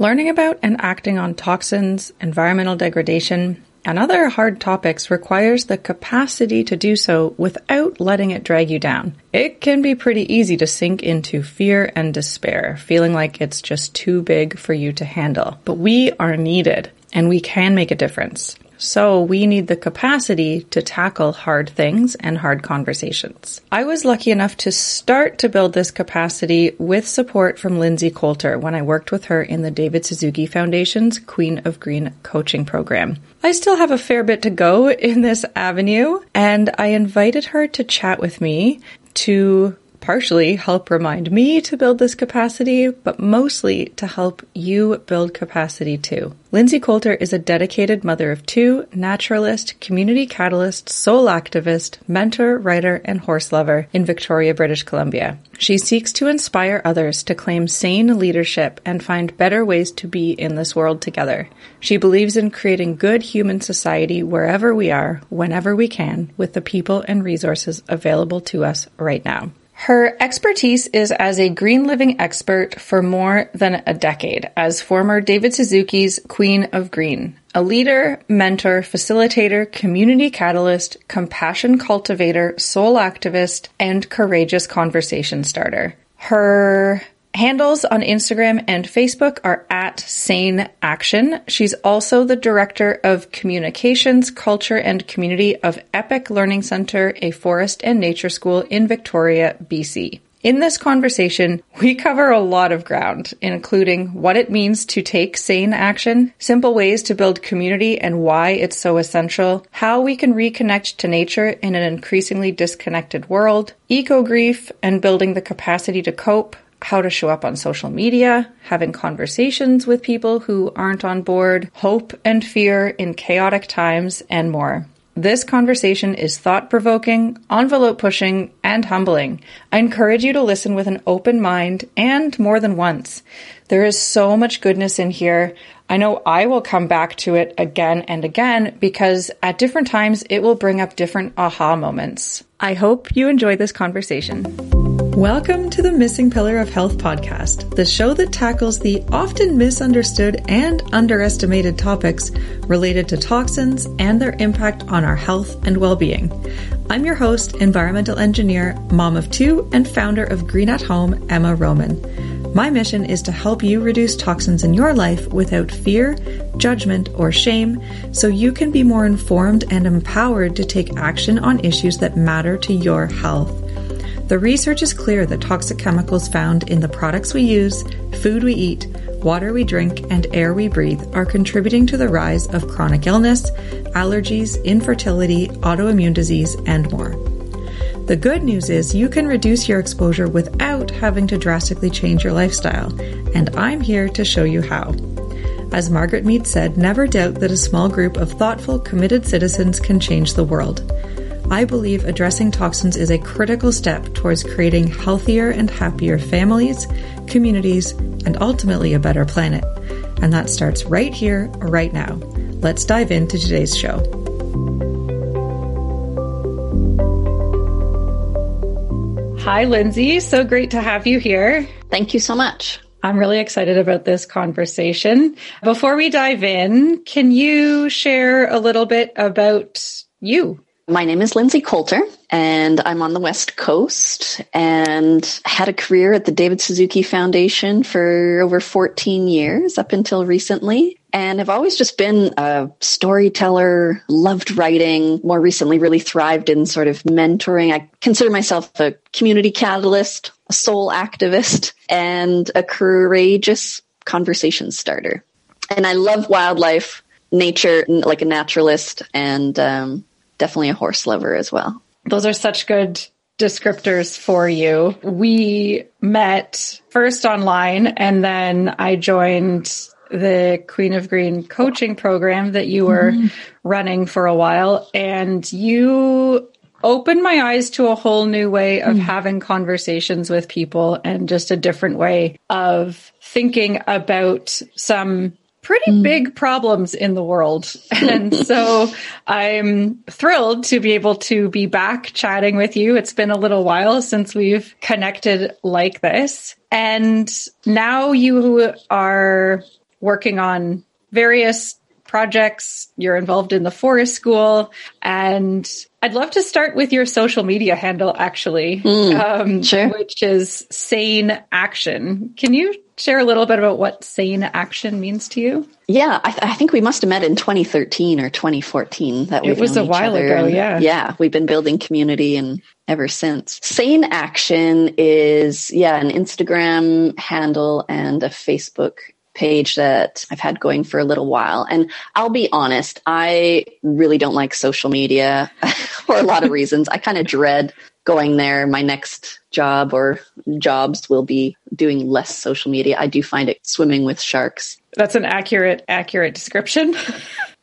Learning about and acting on toxins, environmental degradation, and other hard topics requires the capacity to do so without letting it drag you down. It can be pretty easy to sink into fear and despair, feeling like it's just too big for you to handle. But we are needed and we can make a difference. So we need the capacity to tackle hard things and hard conversations. I was lucky enough to start to build this capacity with support from Lindsay Coulter when I worked with her in the David Suzuki Foundation's Queen of Green coaching program. I still have a fair bit to go in this avenue and I invited her to chat with me to partially help remind me to build this capacity, but mostly to help you build capacity too. Lindsay Coulter is a dedicated mother of two, naturalist, community catalyst, soul activist, mentor, writer, and horse lover in Victoria, British Columbia. She seeks to inspire others to claim sane leadership and find better ways to be in this world together. She believes in creating good human society wherever we are, whenever we can, with the people and resources available to us right now. Her expertise is as a green living expert for more than a decade as former David Suzuki's Queen of Green, a leader, mentor, facilitator, community catalyst, compassion cultivator, soul activist, and courageous conversation starter. Her Handles on Instagram and Facebook are at Sane Action. She's also the director of communications, culture, and community of Epic Learning Center, a forest and nature school in Victoria, BC. In this conversation, we cover a lot of ground, including what it means to take sane action, simple ways to build community and why it's so essential, how we can reconnect to nature in an increasingly disconnected world, eco grief and building the capacity to cope, how to show up on social media, having conversations with people who aren't on board, hope and fear in chaotic times, and more. This conversation is thought provoking, envelope pushing, and humbling. I encourage you to listen with an open mind and more than once. There is so much goodness in here. I know I will come back to it again and again because at different times it will bring up different aha moments. I hope you enjoy this conversation. Welcome to the Missing Pillar of Health podcast, the show that tackles the often misunderstood and underestimated topics related to toxins and their impact on our health and well being. I'm your host, environmental engineer, mom of two, and founder of Green at Home, Emma Rohmann. My mission is to help you reduce toxins in your life without fear, judgment, or shame so you can be more informed and empowered to take action on issues that matter to your health. The research is clear that toxic chemicals found in the products we use, food we eat, water we drink, and air we breathe are contributing to the rise of chronic illness, allergies, infertility, autoimmune disease, and more. The good news is you can reduce your exposure without having to drastically change your lifestyle, and I'm here to show you how. As Margaret Mead said, never doubt that a small group of thoughtful, committed citizens can change the world. I believe addressing toxins is a critical step towards creating healthier and happier families, communities, and ultimately a better planet. And that starts right here, right now. Let's dive into today's show. Hi, Lindsay. So great to have you here. Thank you so much. I'm really excited about this conversation. Before we dive in, can you share a little bit about you? My name is Lindsay Coulter, and I'm on the West Coast and had a career at the David Suzuki Foundation for over 14 years up until recently. And I've always just been a storyteller, loved writing, more recently, really thrived in sort of mentoring. I consider myself a community catalyst, a soul activist, and a courageous conversation starter. And I love wildlife, nature, like a naturalist, and um, definitely a horse lover as well. Those are such good descriptors for you. We met first online and then I joined the Queen of Green coaching program that you were mm-hmm. running for a while and you opened my eyes to a whole new way of mm. having conversations with people and just a different way of thinking about some pretty mm. big problems in the world. and so I'm thrilled to be able to be back chatting with you. It's been a little while since we've connected like this. And now you are working on various projects. You're involved in the forest school. And I'd love to start with your social media handle, actually, mm, um, sure. which is Sane Action. Can you share a little bit about what Sane Action means to you? Yeah, I, th- I think we must have met in 2013 or 2014. That it was a while ago. Yeah, yeah, we've been building community and ever since. Sane Action is yeah an Instagram handle and a Facebook page that I've had going for a little while. And I'll be honest, I really don't like social media for a lot of reasons. I kind of dread going there. My next job or jobs will be doing less social media. I do find it swimming with sharks. That's an accurate, accurate description.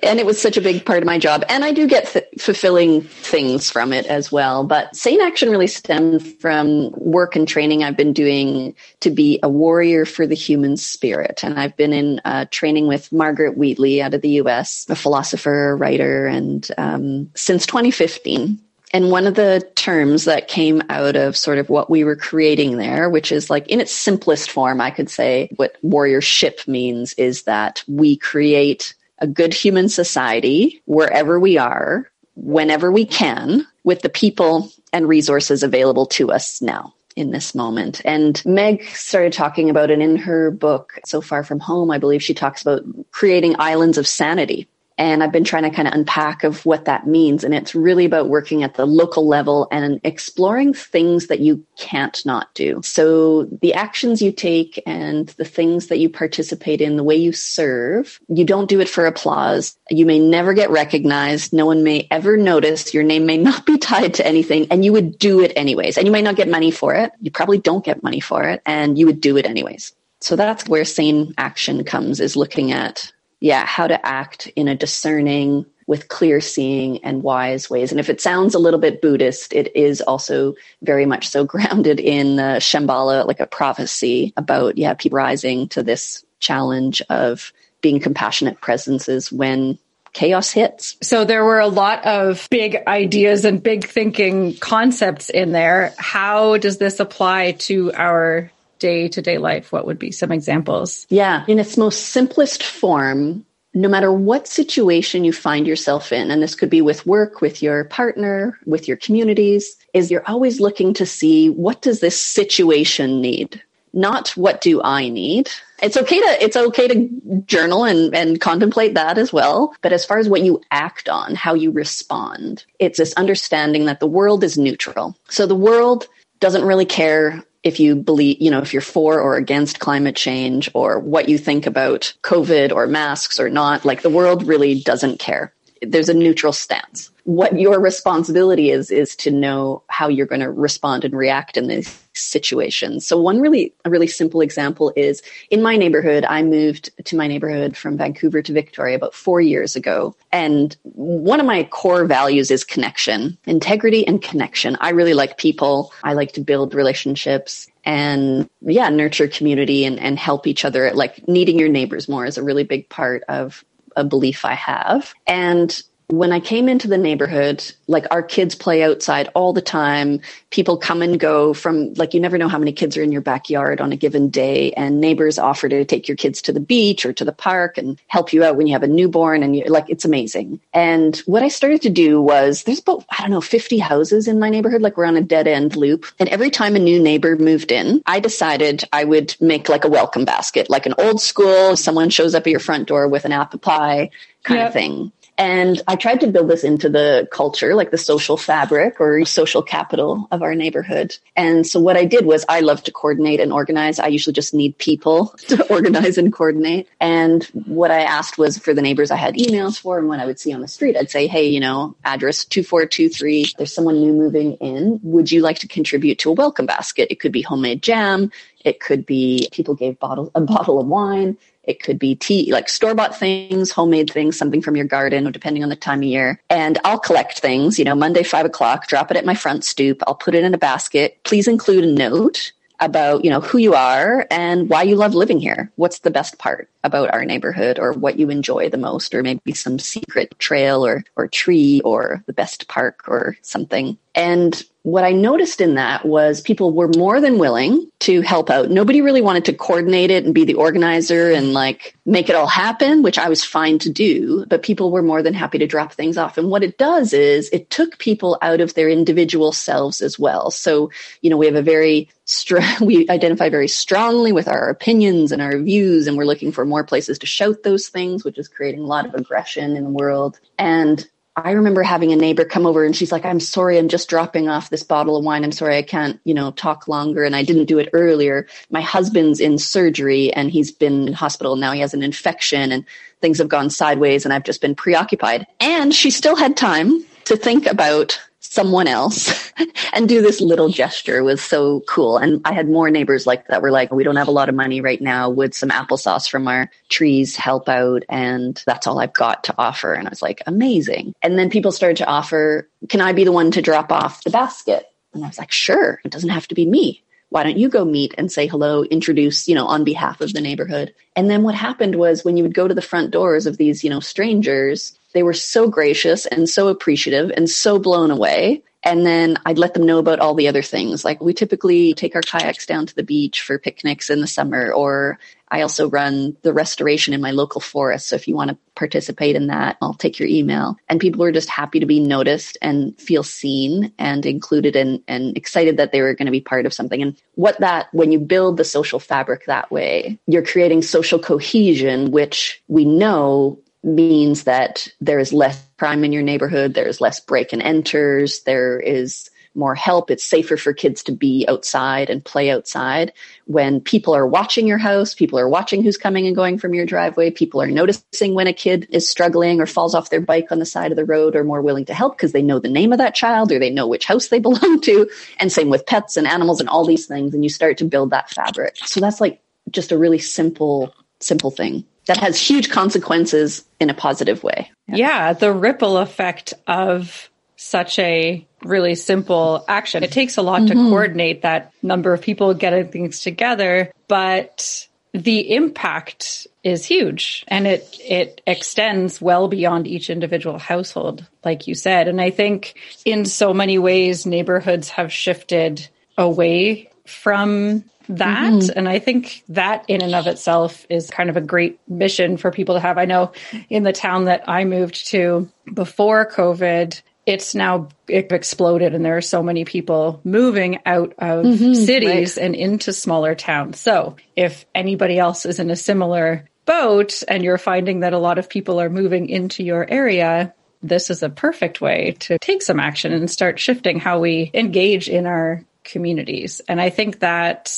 and it was such a big part of my job and i do get th- fulfilling things from it as well but sane action really stemmed from work and training i've been doing to be a warrior for the human spirit and i've been in uh, training with margaret wheatley out of the us a philosopher writer and um, since 2015 and one of the terms that came out of sort of what we were creating there, which is like in its simplest form, I could say what warriorship means is that we create a good human society wherever we are, whenever we can, with the people and resources available to us now in this moment. And Meg started talking about it in her book, So Far From Home. I believe she talks about creating islands of sanity and I've been trying to kind of unpack of what that means. And it's really about working at the local level and exploring things that you can't not do. So the actions you take and the things that you participate in, the way you serve, you don't do it for applause. You may never get recognized. No one may ever notice. Your name may not be tied to anything and you would do it anyways. And you might not get money for it. You probably don't get money for it and you would do it anyways. So that's where sane action comes is looking at yeah, how to act in a discerning, with clear seeing and wise ways. And if it sounds a little bit Buddhist, it is also very much so grounded in the Shambhala, like a prophecy about, yeah, people rising to this challenge of being compassionate presences when chaos hits. So there were a lot of big ideas and big thinking concepts in there. How does this apply to our day to day life, what would be some examples? Yeah. In its most simplest form, no matter what situation you find yourself in, and this could be with work, with your partner, with your communities, is you're always looking to see what does this situation need? Not what do I need? It's okay to it's okay to journal and, and contemplate that as well. But as far as what you act on, how you respond, it's this understanding that the world is neutral. So the world doesn't really care if you believe, you know, if you're for or against climate change or what you think about COVID or masks or not, like the world really doesn't care. There's a neutral stance. What your responsibility is, is to know how you're going to respond and react in these situations. So one really, a really simple example is in my neighborhood, I moved to my neighborhood from Vancouver to Victoria about four years ago. And one of my core values is connection, integrity and connection. I really like people. I like to build relationships and yeah, nurture community and, and help each other. Like needing your neighbors more is a really big part of a belief I have. And when I came into the neighborhood, like our kids play outside all the time. People come and go from, like, you never know how many kids are in your backyard on a given day. And neighbors offer to take your kids to the beach or to the park and help you out when you have a newborn. And you're like, it's amazing. And what I started to do was there's about, I don't know, 50 houses in my neighborhood. Like, we're on a dead end loop. And every time a new neighbor moved in, I decided I would make like a welcome basket, like an old school, someone shows up at your front door with an apple pie kind yep. of thing. And I tried to build this into the culture, like the social fabric or social capital of our neighborhood. And so what I did was I love to coordinate and organize. I usually just need people to organize and coordinate. And what I asked was for the neighbors I had emails for and when I would see on the street, I'd say, Hey, you know, address 2423. There's someone new moving in. Would you like to contribute to a welcome basket? It could be homemade jam. It could be people gave bottle, a bottle of wine. It could be tea, like store bought things, homemade things, something from your garden, or depending on the time of year. And I'll collect things, you know, Monday, five o'clock, drop it at my front stoop. I'll put it in a basket. Please include a note about, you know, who you are and why you love living here. What's the best part about our neighborhood or what you enjoy the most or maybe some secret trail or or tree or the best park or something. And what I noticed in that was people were more than willing to help out. Nobody really wanted to coordinate it and be the organizer and like make it all happen, which I was fine to do, but people were more than happy to drop things off. And what it does is it took people out of their individual selves as well. So, you know, we have a very we identify very strongly with our opinions and our views and we're looking for more places to shout those things, which is creating a lot of aggression in the world. And I remember having a neighbor come over and she's like, I'm sorry, I'm just dropping off this bottle of wine. I'm sorry, I can't, you know, talk longer. And I didn't do it earlier. My husband's in surgery and he's been in hospital. Now he has an infection and things have gone sideways and I've just been preoccupied. And she still had time to think about someone else and do this little gesture was so cool. And I had more neighbors like that were like, we don't have a lot of money right now. Would some applesauce from our trees help out? And that's all I've got to offer. And I was like, amazing. And then people started to offer, can I be the one to drop off the basket? And I was like, sure, it doesn't have to be me. Why don't you go meet and say hello, introduce, you know, on behalf of the neighborhood? And then what happened was when you would go to the front doors of these, you know, strangers, they were so gracious and so appreciative and so blown away. And then I'd let them know about all the other things. Like we typically take our kayaks down to the beach for picnics in the summer, or I also run the restoration in my local forest. So if you want to participate in that, I'll take your email. And people were just happy to be noticed and feel seen and included and, and excited that they were going to be part of something. And what that, when you build the social fabric that way, you're creating social cohesion, which we know means that there is less crime in your neighborhood, there's less break and enters, there is more help. It's safer for kids to be outside and play outside. When people are watching your house, people are watching who's coming and going from your driveway, people are noticing when a kid is struggling or falls off their bike on the side of the road or more willing to help because they know the name of that child or they know which house they belong to. And same with pets and animals and all these things. And you start to build that fabric. So that's like just a really simple, simple thing that has huge consequences in a positive way. Yeah. yeah, the ripple effect of such a really simple action. It takes a lot mm-hmm. to coordinate that number of people getting things together, but the impact is huge and it it extends well beyond each individual household like you said and i think in so many ways neighborhoods have shifted away from that. Mm-hmm. And I think that in and of itself is kind of a great mission for people to have. I know in the town that I moved to before COVID, it's now exploded and there are so many people moving out of mm-hmm, cities right. and into smaller towns. So if anybody else is in a similar boat and you're finding that a lot of people are moving into your area, this is a perfect way to take some action and start shifting how we engage in our communities. And I think that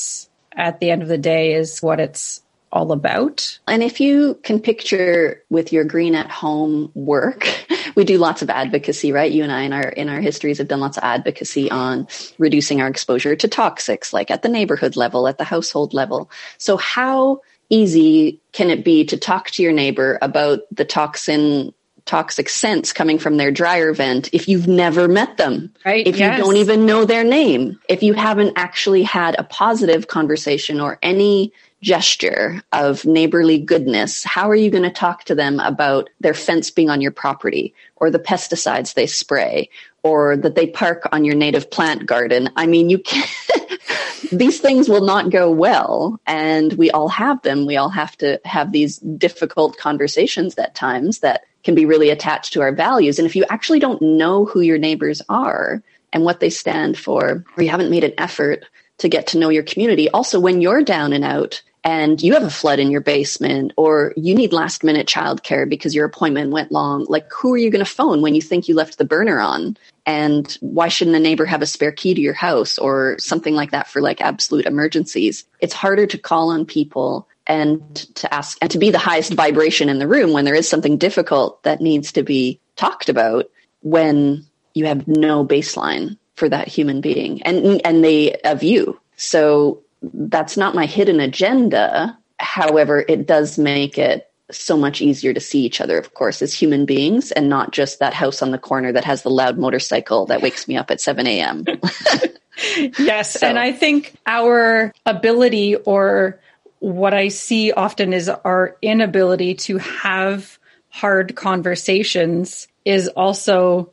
at the end of the day is what it's all about. And if you can picture with your green at home work, we do lots of advocacy, right? You and I in our in our histories have done lots of advocacy on reducing our exposure to toxics, like at the neighborhood level, at the household level. So how easy can it be to talk to your neighbor about the toxin toxic scents coming from their dryer vent if you've never met them. Right. If yes. you don't even know their name. If you haven't actually had a positive conversation or any gesture of neighborly goodness, how are you going to talk to them about their fence being on your property or the pesticides they spray or that they park on your native plant garden? I mean, you can't. these things will not go well and we all have them we all have to have these difficult conversations at times that can be really attached to our values. And if you actually don't know who your neighbors are and what they stand for, or you haven't made an effort to get to know your community, also when you're down and out and you have a flood in your basement or you need last minute childcare because your appointment went long, like who are you going to phone when you think you left the burner on? And why shouldn't a neighbor have a spare key to your house or something like that for like absolute emergencies? It's harder to call on people and to ask and to be the highest vibration in the room when there is something difficult that needs to be talked about when you have no baseline for that human being and and they of you so that's not my hidden agenda however it does make it so much easier to see each other of course as human beings and not just that house on the corner that has the loud motorcycle that wakes me up at 7 a.m yes so. and i think our ability or what I see often is our inability to have hard conversations is also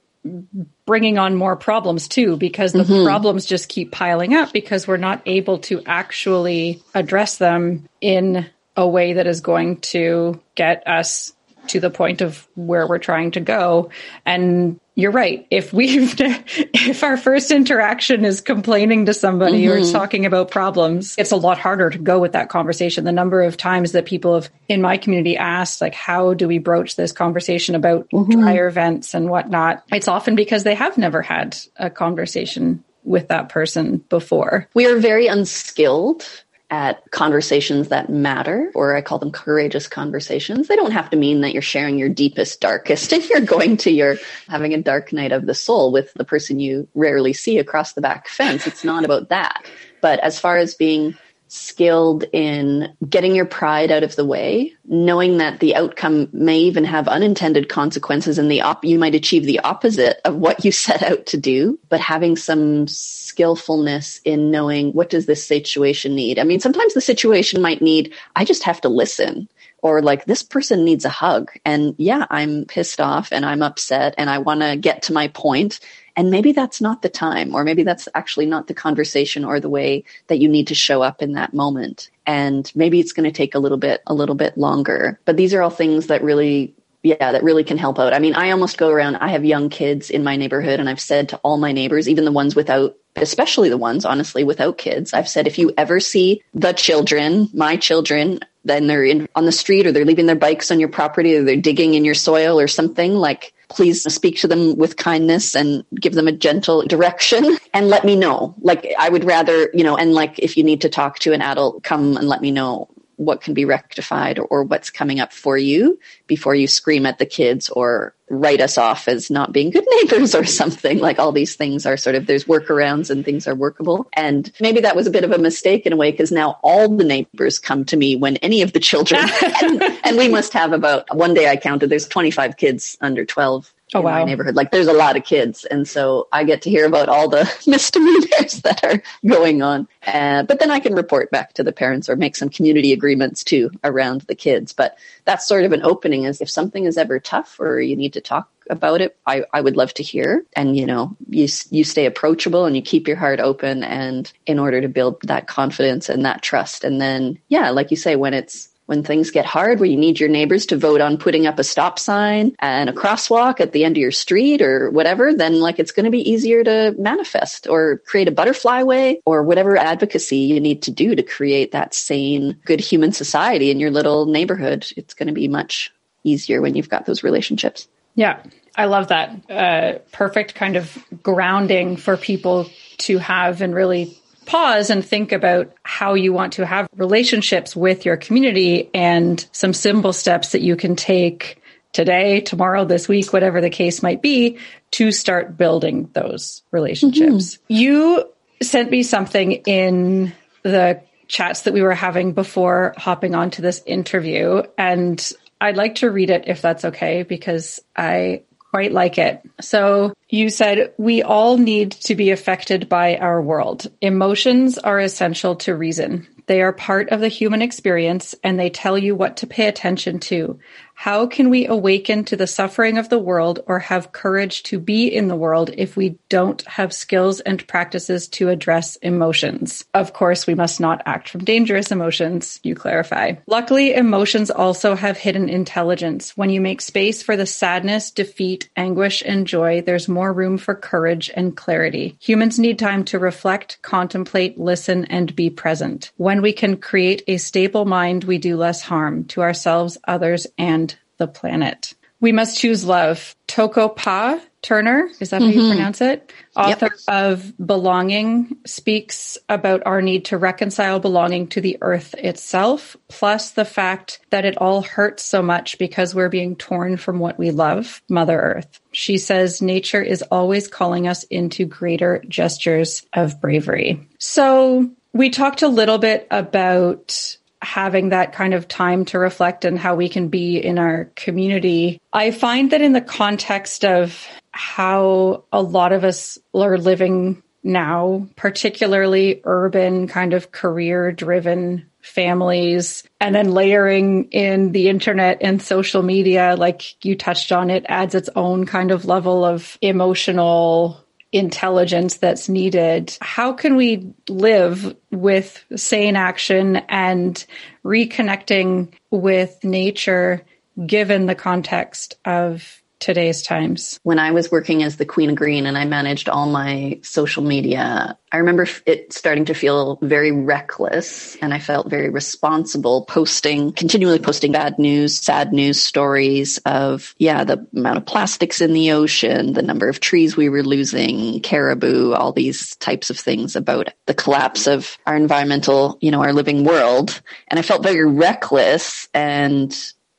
bringing on more problems too, because the mm-hmm. problems just keep piling up because we're not able to actually address them in a way that is going to get us to the point of where we're trying to go. And you're right. If we've, if our first interaction is complaining to somebody mm-hmm. or talking about problems, it's a lot harder to go with that conversation. The number of times that people have in my community asked, like, how do we broach this conversation about mm-hmm. dryer vents and whatnot? It's often because they have never had a conversation with that person before. We are very unskilled at conversations that matter, or I call them courageous conversations. They don't have to mean that you're sharing your deepest, darkest and you're going to your having a dark night of the soul with the person you rarely see across the back fence. It's not about that. But as far as being skilled in getting your pride out of the way, knowing that the outcome may even have unintended consequences and the op- you might achieve the opposite of what you set out to do, but having some skillfulness in knowing what does this situation need. I mean, sometimes the situation might need, I just have to listen or like this person needs a hug and yeah i'm pissed off and i'm upset and i want to get to my point and maybe that's not the time, or maybe that's actually not the conversation or the way that you need to show up in that moment. And maybe it's going to take a little bit, a little bit longer. But these are all things that really yeah, that really can help out. I mean, I almost go around, I have young kids in my neighborhood, and I've said to all my neighbors, even the ones without, especially the ones, honestly, without kids, I've said, if you ever see the children, my children, then they're in, on the street or they're leaving their bikes on your property or they're digging in your soil or something, like please speak to them with kindness and give them a gentle direction and let me know. Like I would rather, you know, and like if you need to talk to an adult, come and let me know what can be rectified or, what's coming up for you before you scream at the kids or write us off as not being good neighbors or something. Like all these things are sort of, there's workarounds and things are workable. And maybe that was a bit of a mistake in a way because now all the neighbors come to me when any of the children, and, and we must have about, one day I counted, there's 25 kids under 12 oh, in wow. my neighborhood. Like there's a lot of kids. And so I get to hear about all the misdemeanors that are going on. Uh, but then I can report back to the parents or make some community agreements too around the kids. But that's sort of an opening is if something is ever tough or you need to talk about it, I, I would love to hear. And, you know, you, you stay approachable and you keep your heart open and in order to build that confidence and that trust. And then, yeah, like you say, when it's, when things get hard where you need your neighbors to vote on putting up a stop sign and a crosswalk at the end of your street or whatever, then like it's going to be easier to manifest or create a butterfly way or whatever advocacy you need to do to create that sane, good human society in your little neighborhood. It's going to be much easier when you've got those relationships. Yeah, I love that. Uh, perfect kind of grounding for people to have and really pause and think about how you want to have relationships with your community and some simple steps that you can take today, tomorrow, this week, whatever the case might be, to start building those relationships. Mm-hmm. You sent me something in the chats that we were having before hopping onto this interview. And I'd like to read it if that's okay, because I quite like it. So you said, we all need to be affected by our world. Emotions are essential to reason. They are part of the human experience and they tell you what to pay attention to. How can we awaken to the suffering of the world or have courage to be in the world if we don't have skills and practices to address emotions? Of course, we must not act from dangerous emotions, you clarify. Luckily, emotions also have hidden intelligence. When you make space for the sadness, defeat, anguish, and joy, there's more room for courage and clarity. Humans need time to reflect, contemplate, listen, and be present. When we can create a stable mind, we do less harm to ourselves, others, and the planet. We must choose love. Toko Pa Turner, is that how mm-hmm. you pronounce it? Author yep. of Belonging speaks about our need to reconcile belonging to the earth itself, plus the fact that it all hurts so much because we're being torn from what we love, Mother Earth. She says nature is always calling us into greater gestures of bravery. So we talked a little bit about having that kind of time to reflect and how we can be in our community. I find that in the context of how a lot of us are living now, particularly urban, kind of career driven families, and then layering in the internet and social media, like you touched on, it adds its own kind of level of emotional intelligence that's needed. How can we live with sane action and reconnecting with nature given the context of today's times? When I was working as the Queen of Green and I managed all my social media, I remember it starting to feel very reckless and I felt very responsible posting, continually posting bad news, sad news stories of, yeah, the amount of plastics in the ocean, the number of trees we were losing, caribou, all these types of things about the collapse of our environmental, you know, our living world. And I felt very reckless and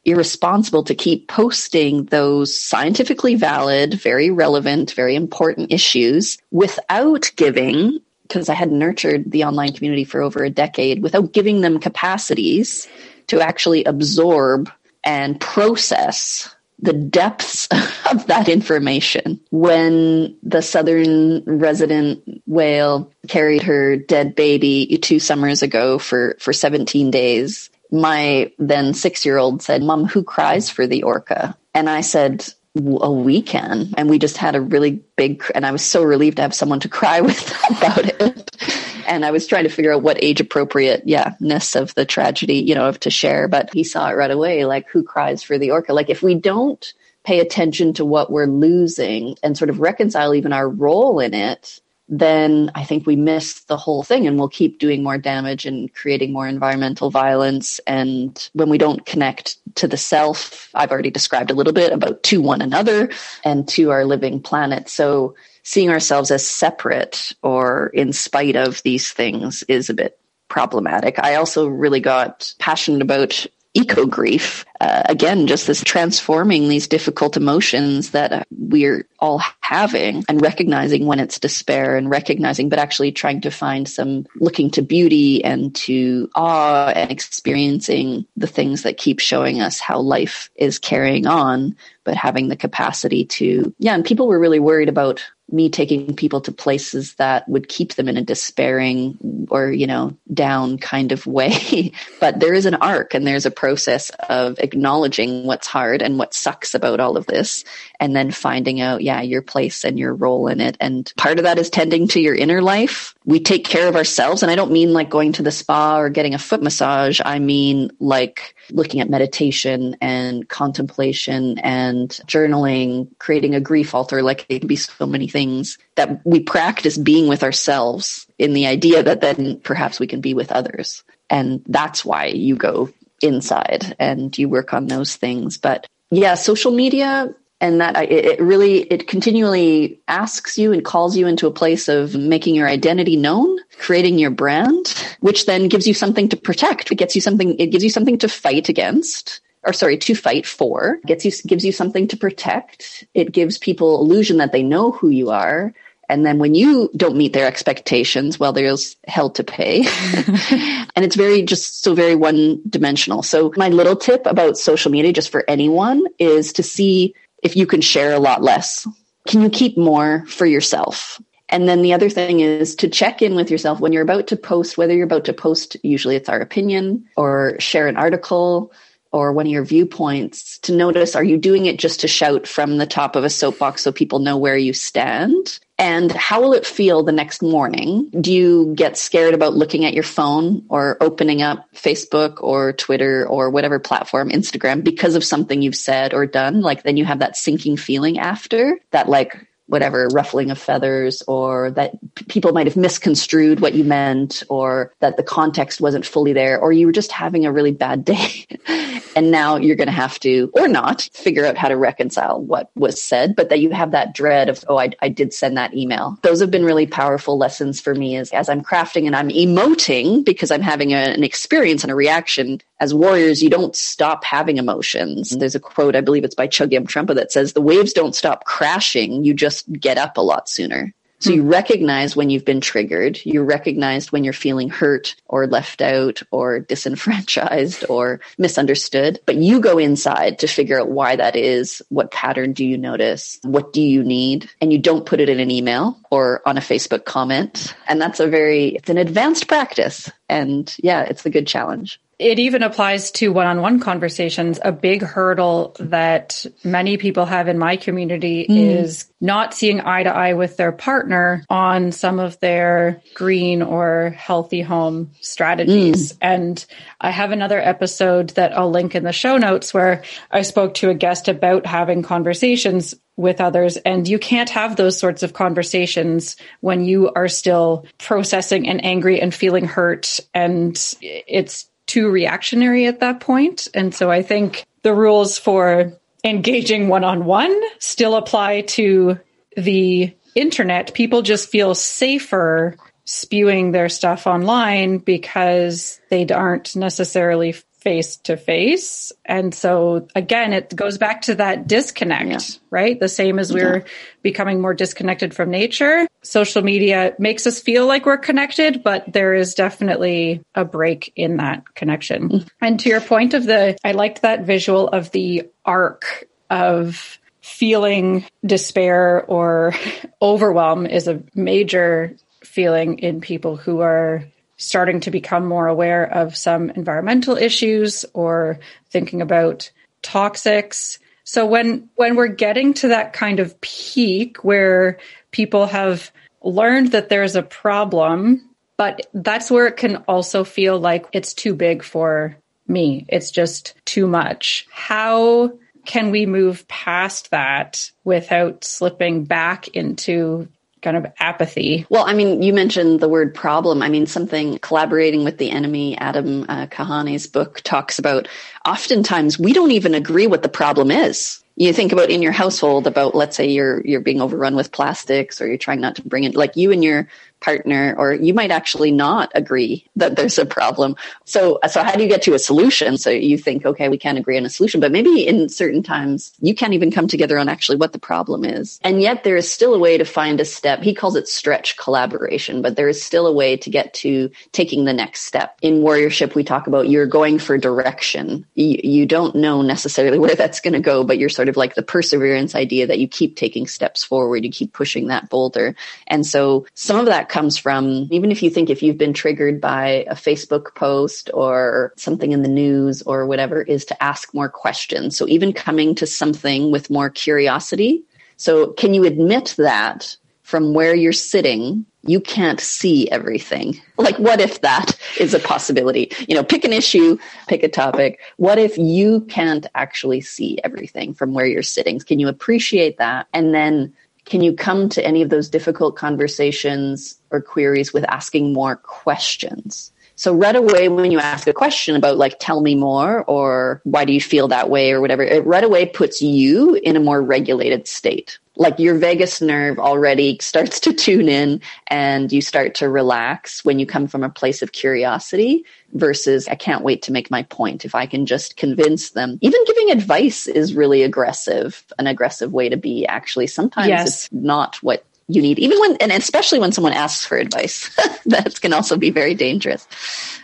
irresponsible to keep posting those scientifically valid, very relevant, very important issues without giving, because I had nurtured the online community for over a decade, without giving them capacities to actually absorb and process the depths of that information. When the southern resident whale carried her dead baby two summers ago for, for 17 days, my then six year old said, Mom, who cries for the orca? And I said, Oh, we can. And we just had a really big, and I was so relieved to have someone to cry with about it. And I was trying to figure out what age appropriate, yeah, ness of the tragedy, you know, of to share. But he saw it right away, like who cries for the orca? Like if we don't pay attention to what we're losing and sort of reconcile even our role in it, then I think we miss the whole thing and we'll keep doing more damage and creating more environmental violence. And when we don't connect to the self, I've already described a little bit about to one another and to our living planet. So seeing ourselves as separate or in spite of these things is a bit problematic. I also really got passionate about eco grief. Uh, again, just this transforming these difficult emotions that we're all having and recognizing when it's despair and recognizing, but actually trying to find some looking to beauty and to awe and experiencing the things that keep showing us how life is carrying on, but having the capacity to, yeah. And people were really worried about me taking people to places that would keep them in a despairing or you know down kind of way. But there is an arc and there's a process of acknowledging what's hard and what sucks about all of this and then finding out yeah your place and your role in it. And part of that is tending to your inner life. We take care of ourselves. And i don't mean like going to the spa or getting a foot massage. I mean like looking at meditation and contemplation and journaling, creating a grief altar. Like it can be so many things that we practice being with ourselves in the idea that then perhaps we can be with others. And that's why you go inside and you work on those things. But yeah, social media and that it really it continually asks you and calls you into a place of making your identity known creating your brand which then gives you something to protect it gets you something it gives you something to fight against or sorry to fight for gets you gives you something to protect it gives people illusion that they know who you are and then when you don't meet their expectations, well, there's hell to pay. and it's very just so very one dimensional. So my little tip about social media, just for anyone is to see if you can share a lot less? Can you keep more for yourself? And then the other thing is to check in with yourself when you're about to post, whether you're about to post, usually it's our opinion or share an article or one of your viewpoints to notice are you doing it just to shout from the top of a soapbox so people know where you stand? And how will it feel the next morning? Do you get scared about looking at your phone or opening up Facebook or Twitter or whatever platform, Instagram, because of something you've said or done? Like then you have that sinking feeling after that, like, whatever ruffling of feathers or that people might have misconstrued what you meant or that the context wasn't fully there or you were just having a really bad day and now you're going to have to or not figure out how to reconcile what was said but that you have that dread of oh I, I did send that email. Those have been really powerful lessons for me as, as i'm crafting and i'm emoting because i'm having a, an experience and a reaction as warriors, you don't stop having emotions. Mm-hmm. There's a quote, I believe it's by Chogyam Trungpa that says, the waves don't stop crashing. You just get up a lot sooner. So you hmm. recognize when you've been triggered. You recognize when you're feeling hurt or left out or disenfranchised or misunderstood. But you go inside to figure out why that is. What pattern do you notice? What do you need? And you don't put it in an email or on a Facebook comment. And that's a very, it's an advanced practice. And yeah, it's a good challenge. It even applies to one on one conversations. A big hurdle that many people have in my community mm. is not seeing eye to eye with their partner on some of their green or healthy home strategies. Mm. And I have another episode that I'll link in the show notes where I spoke to a guest about having conversations with others. And you can't have those sorts of conversations when you are still processing and angry and feeling hurt. And it's too reactionary at that point. And so I think the rules for engaging one on one still apply to the internet. People just feel safer spewing their stuff online because they aren't necessarily face to face. And so again, it goes back to that disconnect, yeah. right? The same as we're yeah. becoming more disconnected from nature. Social media makes us feel like we're connected, but there is definitely a break in that connection. Mm-hmm. And to your point of the, I liked that visual of the arc of feeling despair or overwhelm is a major feeling in people who are starting to become more aware of some environmental issues or thinking about toxics. So when when we're getting to that kind of peak where people have learned that there's a problem, but that's where it can also feel like it's too big for me. It's just too much. How can we move past that without slipping back into kind of apathy. Well, I mean, you mentioned the word problem. I mean, something collaborating with the enemy, Adam uh, Kahane's book talks about oftentimes we don't even agree what the problem is you think about in your household about let's say you're you're being overrun with plastics or you're trying not to bring it like you and your partner or you might actually not agree that there's a problem. So so how do you get to a solution? So you think okay we can't agree on a solution but maybe in certain times you can't even come together on actually what the problem is. And yet there is still a way to find a step. He calls it stretch collaboration but there is still a way to get to taking the next step. In warriorship we talk about you're going for direction. You, you don't know necessarily where that's going to go but you're sort of like the perseverance idea that you keep taking steps forward you keep pushing that boulder. And so some of that comes from, even if you think if you've been triggered by a Facebook post or something in the news or whatever, is to ask more questions. So even coming to something with more curiosity. So can you admit that from where you're sitting, you can't see everything. Like, what if that is a possibility? You know, pick an issue, pick a topic. What if you can't actually see everything from where you're sitting? Can you appreciate that? And then can you come to any of those difficult conversations or queries with asking more questions? So right away, when you ask a question about like, tell me more or why do you feel that way or whatever, it right away puts you in a more regulated state like your vagus nerve already starts to tune in and you start to relax when you come from a place of curiosity versus I can't wait to make my point. If I can just convince them, even giving advice is really aggressive, an aggressive way to be actually. Sometimes yes. it's not what you need, even when, and especially when someone asks for advice, that can also be very dangerous.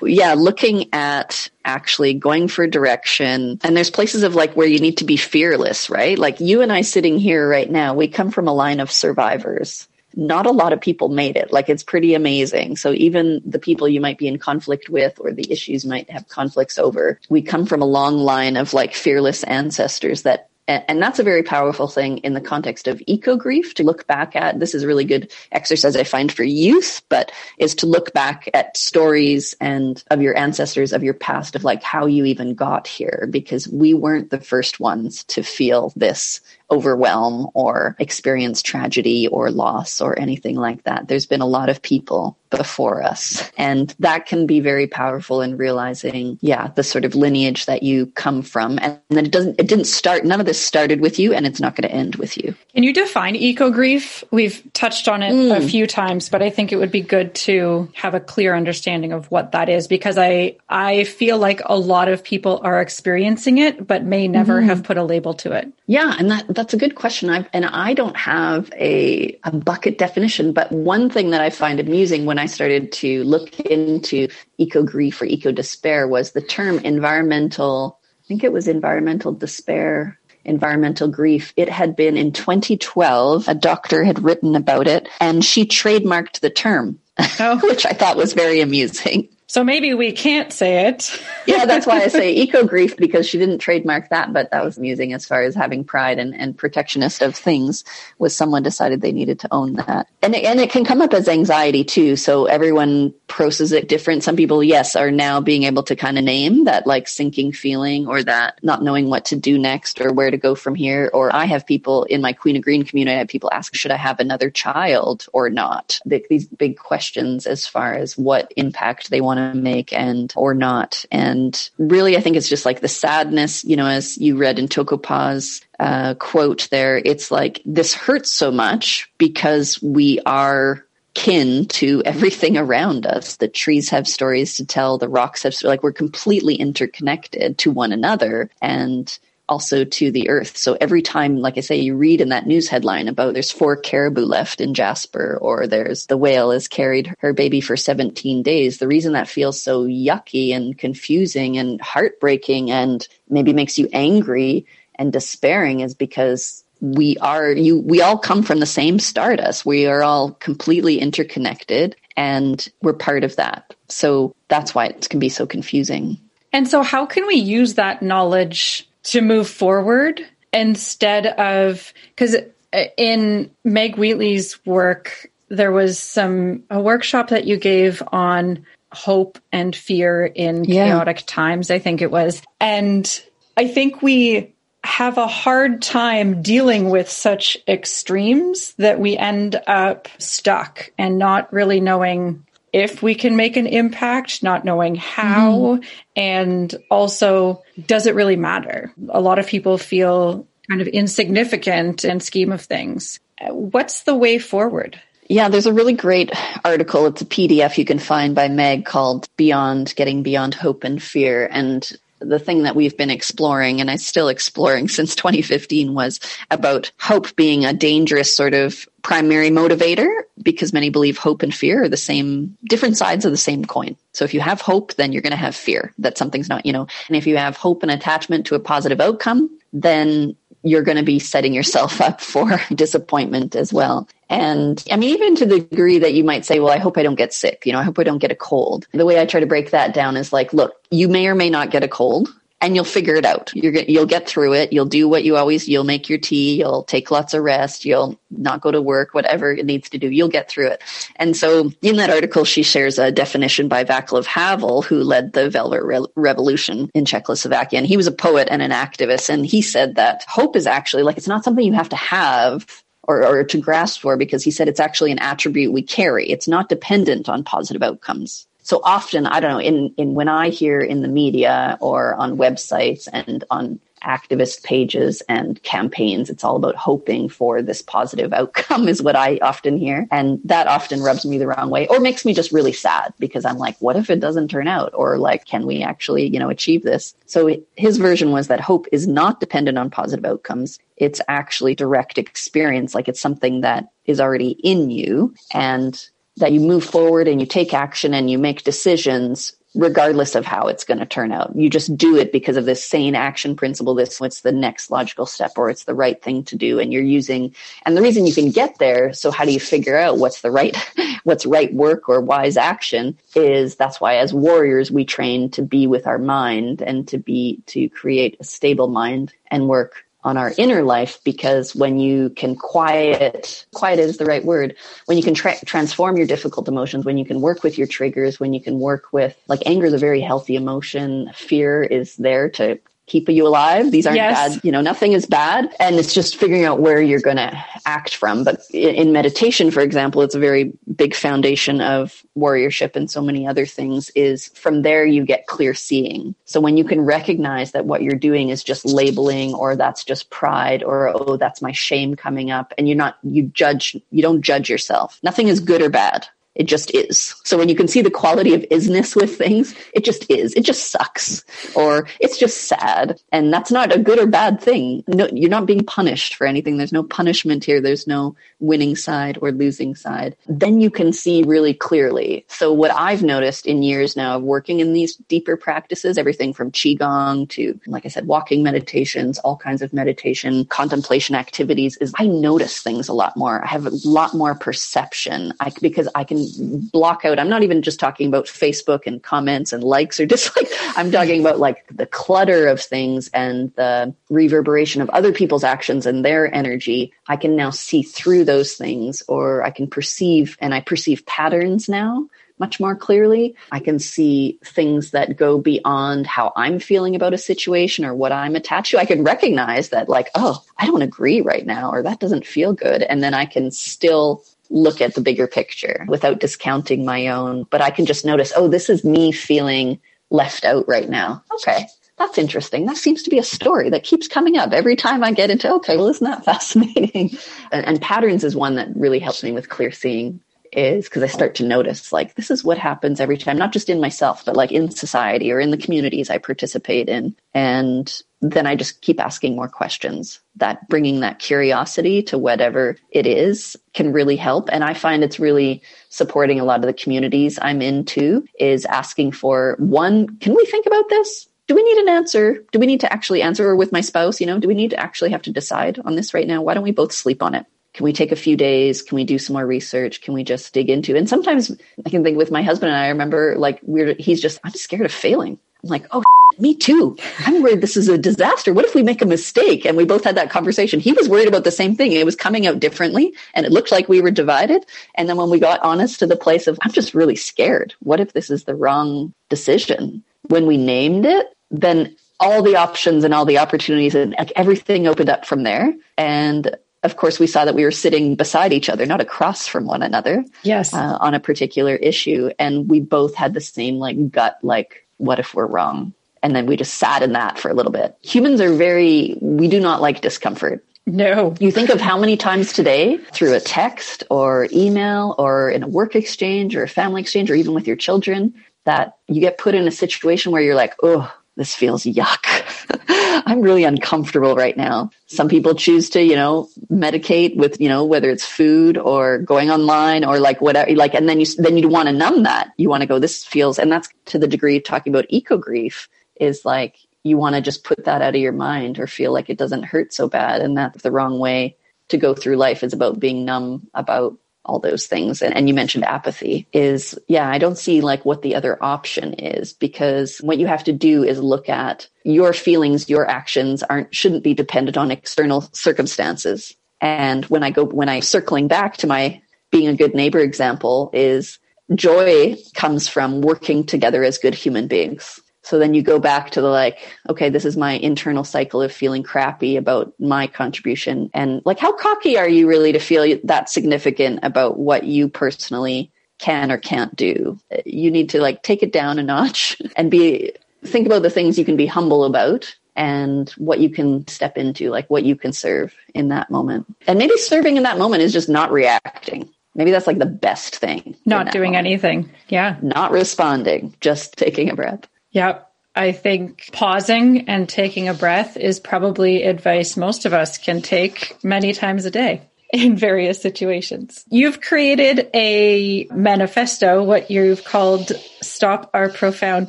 Yeah, looking at actually going for direction. And there's places of like where you need to be fearless, right? Like you and I sitting here right now, we come from a line of survivors. Not a lot of people made it. Like it's pretty amazing. So even the people you might be in conflict with or the issues might have conflicts over, we come from a long line of like fearless ancestors that and that's a very powerful thing in the context of eco grief to look back at. This is a really good exercise I find for youth, but is to look back at stories and of your ancestors, of your past, of like how you even got here, because we weren't the first ones to feel this overwhelm or experience tragedy or loss or anything like that. There's been a lot of people before us. And that can be very powerful in realizing, yeah, the sort of lineage that you come from. And then it doesn't, it didn't start, none of this started with you and it's not going to end with you. Can you define eco grief? We've touched on it mm. a few times, but I think it would be good to have a clear understanding of what that is because I, I feel like a lot of people are experiencing it, but may never mm-hmm. have put a label to it. Yeah, and that that's a good question. I've, and I don't have a a bucket definition, but one thing that I find amusing when I started to look into eco grief or eco despair was the term environmental. I think it was environmental despair environmental grief. It had been in 2012. A doctor had written about it and she trademarked the term, oh. which I thought was very amusing. So maybe we can't say it. yeah, that's why I say eco grief because she didn't trademark that, but that was amusing as far as having pride and, and protectionist of things was someone decided they needed to own that. And it, and it can come up as anxiety too. So everyone processes it different. Some people, yes, are now being able to kind of name that like sinking feeling or that not knowing what to do next or where to go from here. Or I have people in my Queen of Green community, I have people ask, should I have another child or not? These big questions as far as what impact they want to make and or not. And really, I think it's just like the sadness, you know, as you read in Tokopa's uh, quote there, it's like this hurts so much because we are kin to everything around us. The trees have stories to tell, the rocks have like we're completely interconnected to one another. And also to the earth. So every time, like I say, you read in that news headline about there's four caribou left in Jasper, or there's the whale has carried her baby for 17 days. The reason that feels so yucky and confusing and heartbreaking and maybe makes you angry and despairing is because we are you we all come from the same stardust we are all completely interconnected and we're part of that so that's why it can be so confusing and so how can we use that knowledge to move forward instead of because uh, in Meg Wheatley's work, there was some a workshop that you gave on hope and fear in yeah. chaotic times, I think it was. And I think we have a hard time dealing with such extremes that we end up stuck and not really knowing if we can make an impact, not knowing how, mm-hmm. and also does it really matter? A lot of people feel kind of insignificant in scheme of things. What's the way forward? Yeah, there's a really great article. It's a PDF you can find by Meg called Beyond Getting Beyond Hope and Fear. And the thing that we've been exploring and I still exploring since 2015 was about hope being a dangerous sort of primary motivator because many believe hope and fear are the same different sides of the same coin. So if you have hope, then you're going to have fear that something's not, you know, and if you have hope and attachment to a positive outcome, then you're going to be setting yourself up for disappointment as well. And I mean, even to the degree that you might say, well, I hope I don't get sick. You know, I hope I don't get a cold. The way I try to break that down is like, look, you may or may not get a cold and you'll figure it out. You're you'll get through it. You'll do what you always. You'll make your tea. You'll take lots of rest. You'll not go to work. Whatever it needs to do, you'll get through it. And so, in that article, she shares a definition by Václav Havel, who led the Velvet Re- Revolution in Czechoslovakia, and he was a poet and an activist. And he said that hope is actually like it's not something you have to have or, or, to grasp for because he said it's actually an attribute we carry. It's not dependent on positive outcomes so often i don't know in in when i hear in the media or on websites and on activist pages and campaigns it's all about hoping for this positive outcome is what i often hear. And that often rubs me the wrong way or makes me just really sad because i'm like what if it doesn't turn out? Or like can we actually you know achieve this? So his version was that hope is not dependent on positive outcomes. It's actually direct experience. Like it's something that is already in you. And that you move forward and you take action and you make decisions regardless of how it's going to turn out. You just do it because of this sane action principle. This what's the next logical step or it's the right thing to do. And you're using, and the reason you can get there. So how do you figure out what's the right, what's right work or wise action is that's why as warriors, we train to be with our mind and to be, to create a stable mind and work on our inner life because when you can quiet quiet is the right word when you can tra- transform your difficult emotions when you can work with your triggers when you can work with like anger is a very healthy emotion fear is there to keep you alive. These aren't yes. bad, you know, nothing is bad. And it's just figuring out where you're going to act from. But in meditation, for example, it's a very big foundation of warriorship and so many other things is from there you get clear seeing. So when you can recognize that what you're doing is just labeling or that's just pride or, oh, that's my shame coming up and you're not, you judge, you don't judge yourself. Nothing is good or bad It just is. So when you can see the quality of isness with things, it just is. It just sucks. Or it's just sad. And that's not a good or bad thing. No, you're not being punished for anything. There's no punishment here. There's no winning side or losing side. Then you can see really clearly. So what I've noticed in years now of working in these deeper practices, everything from Qigong to, like I said, walking meditations, all kinds of meditation, contemplation activities is I notice things a lot more. I have a lot more perception I, because I can block out. I'm not even just talking about Facebook and comments and likes or dislikes. I'm talking about like the clutter of things and the reverberation of other people's actions and their energy. I can now see through those things or I can perceive and I perceive patterns now much more clearly. I can see things that go beyond how I'm feeling about a situation or what I'm attached to. I can recognize that, like, oh, I don't agree right now, or that doesn't feel good. And then I can still look at the bigger picture without discounting my own. But I can just notice, oh, this is me feeling left out right now. Okay. That's interesting. That seems to be a story that keeps coming up every time I get into, okay, well, isn't that fascinating? and, and patterns is one that really helps me with clear seeing is because I start to notice like this is what happens every time, not just in myself, but like in society or in the communities I participate in. And then I just keep asking more questions. That bringing that curiosity to whatever it is can really help. And I find it's really supporting a lot of the communities I'm into is asking for one, can we think about this? do we need an answer? Do we need to actually answer or with my spouse? You know, do we need to actually have to decide on this right now? Why don't we both sleep on it? Can we take a few days? Can we do some more research? Can we just dig into? And sometimes I can think with my husband and I, I remember like we're he's just I'm scared of failing. I'm like, oh, me too. I'm worried this is a disaster. What if we make a mistake? And we both had that conversation. He was worried about the same thing. It was coming out differently and it looked like we were divided. And then when we got honest to the place of, I'm just really scared. What if this is the wrong decision? When we named it, then all the options and all the opportunities and like everything opened up from there. And of course, we saw that we were sitting beside each other, not across from one another. Yes. Uh, on a particular issue. And we both had the same like gut, like, what if we're wrong? And then we just sat in that for a little bit. Humans are very, we do not like discomfort. No. You think of how many times today through a text or email or in a work exchange or a family exchange or even with your children that you get put in a situation where you're like, oh, this feels yuck. I'm really uncomfortable right now. Some people choose to, you know, medicate with, you know, whether it's food or going online or like whatever, like, and then you, then you want to numb that. You want to go, this feels, and that's to the degree talking about eco grief is like, you want to just put that out of your mind or feel like it doesn't hurt so bad. And that's the wrong way to go through life is about being numb about all those things. And, and you mentioned apathy is, yeah, I don't see like what the other option is because what you have to do is look at your feelings, your actions aren't, shouldn't be dependent on external circumstances. And when I go, when I circling back to my being a good neighbor example is joy comes from working together as good human beings. So then you go back to the like, okay, this is my internal cycle of feeling crappy about my contribution. And like, how cocky are you really to feel that significant about what you personally can or can't do? You need to like take it down a notch and be, think about the things you can be humble about and what you can step into, like what you can serve in that moment. And maybe serving in that moment is just not reacting. Maybe that's like the best thing. Not doing moment. anything. Yeah. Not responding, just taking a breath. Yep. I think pausing and taking a breath is probably advice most of us can take many times a day in various situations. You've created a manifesto, what you've called Stop Our Profound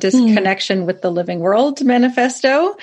Disconnection mm. with the Living World Manifesto.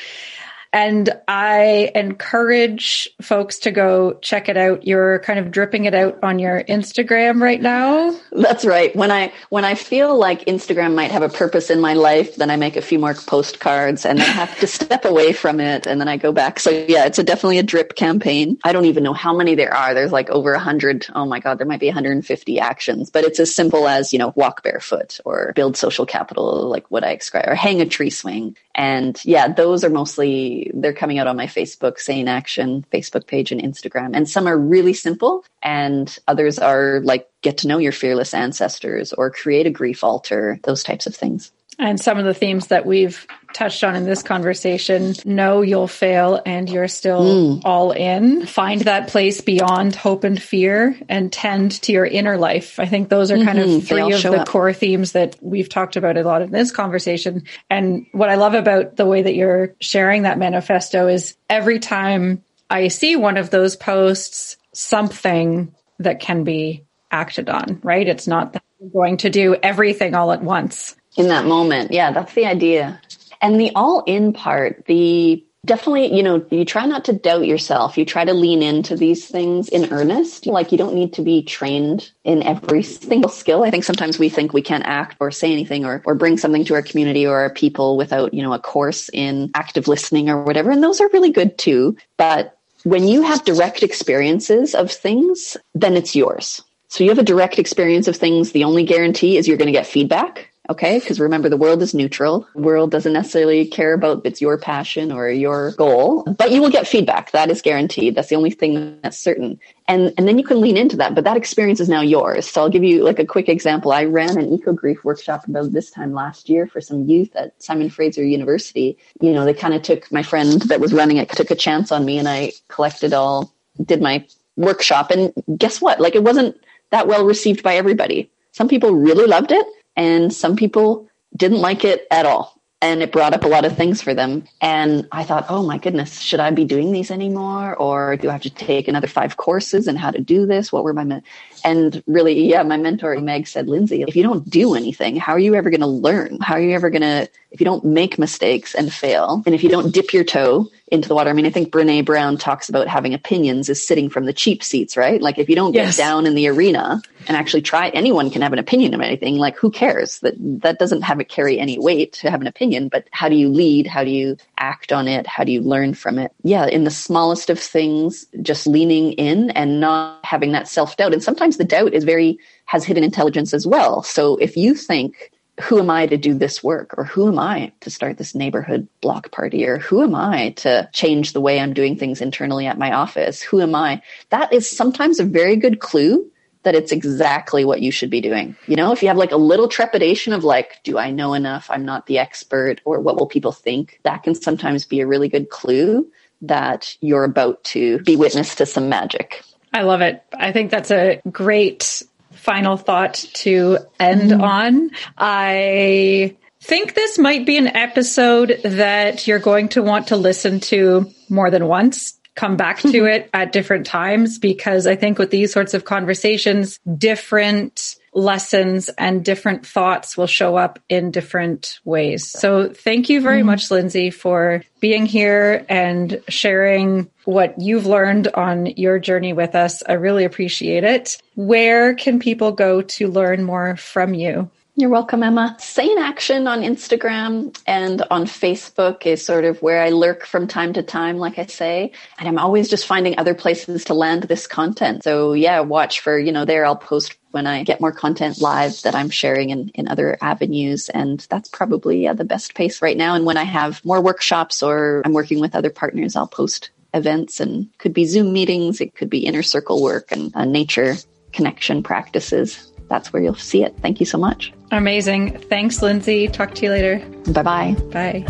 And I encourage folks to go check it out. You're kind of dripping it out on your Instagram right now. That's right. When I when I feel like Instagram might have a purpose in my life, then I make a few more postcards and then I have to step away from it and then I go back. So yeah, it's a, definitely a drip campaign. I don't even know how many there are. There's like over a hundred. Oh my God, there might be 150 actions, but it's as simple as, you know, walk barefoot or build social capital, like what I describe, or hang a tree swing. And yeah, those are mostly they're coming out on my Facebook Sane Action Facebook page and Instagram. And some are really simple and others are like get to know your fearless ancestors or create a grief altar, those types of things. And some of the themes that we've touched on in this conversation, know you'll fail and you're still mm. all in. Find that place beyond hope and fear and tend to your inner life. I think those are mm-hmm. kind of mm-hmm. three of the up. core themes that we've talked about a lot in this conversation. And what I love about the way that you're sharing that manifesto is every time I see one of those posts, something that can be acted on, right? It's not that you're going to do everything all at once. In that moment. Yeah, that's the idea. And the all in part, the definitely, you know, you try not to doubt yourself. You try to lean into these things in earnest. Like you don't need to be trained in every single skill. I think sometimes we think we can't act or say anything or, or bring something to our community or our people without, you know, a course in active listening or whatever. And those are really good too. But when you have direct experiences of things, then it's yours. So you have a direct experience of things. The only guarantee is you're going to get feedback. Okay. Because remember, the world is neutral. The world doesn't necessarily care about it's your passion or your goal, but you will get feedback. That is guaranteed. That's the only thing that's certain. And, and then you can lean into that, but that experience is now yours. So I'll give you like a quick example. I ran an eco grief workshop about this time last year for some youth at Simon Fraser University. You know, they kind of took my friend that was running it, took a chance on me and I collected all, did my workshop. And guess what? Like it wasn't that well received by everybody. Some people really loved it and some people didn't like it at all and it brought up a lot of things for them. And I thought, oh my goodness, should I be doing these anymore? Or do I have to take another five courses and how to do this? What were my, men-? and really, yeah, my mentor, Meg said, Lindsay, if you don't do anything, how are you ever going to learn? How are you ever going to, if you don't make mistakes and fail, and if you don't dip your toe into the water. I mean, I think Brene Brown talks about having opinions is sitting from the cheap seats, right? Like if you don't get down in the arena and actually try, anyone can have an opinion of anything. Like who cares? That that doesn't have it carry any weight to have an opinion. But how do you lead? How do you act on it? How do you learn from it? Yeah, in the smallest of things, just leaning in and not having that self doubt. And sometimes the doubt is very has hidden intelligence as well. So if you think who am I to do this work? Or who am I to start this neighborhood block party? Or who am I to change the way I'm doing things internally at my office? Who am I? That is sometimes a very good clue that it's exactly what you should be doing. You know, if you have like a little trepidation of like, do I know enough? I'm not the expert, or what will people think? That can sometimes be a really good clue that you're about to be witness to some magic. I love it. I think that's a great final thought to end mm. on. I think this might be an episode that you're going to want to listen to more than once come back to it at different times because I think with these sorts of conversations, different lessons and different thoughts will show up in different ways. So thank you very mm much, Lindsay, for being here and sharing what you've learned on your journey with us. I really appreciate it. Where can people go to learn more from you? You're welcome, Emma. Sane Action on Instagram and on Facebook is sort of where I lurk from time to time, like I say. And I'm always just finding other places to land this content. So yeah, watch for, you know, there I'll post when I get more content live that I'm sharing in, in other avenues. And that's probably yeah, the best pace right now. And when I have more workshops or I'm working with other partners, I'll post events and could be Zoom meetings. It could be inner circle work and uh, nature connection practices that's where you'll see it. Thank you so much. Amazing. Thanks, Lindsay. Talk to you later. Bye-bye. Bye.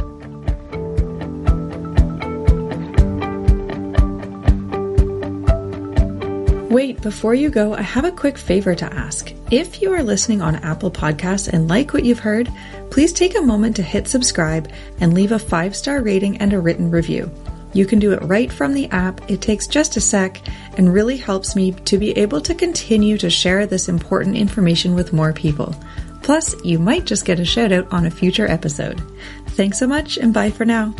Wait, before you go, I have a quick favor to ask. If you are listening on Apple Podcasts and like what you've heard, please take a moment to hit subscribe and leave a five star rating and a written review. You can do it right from the app. It takes just a sec and really helps me to be able to continue to share this important information with more people. Plus, you might just get a shout out on a future episode. Thanks so much and bye for now.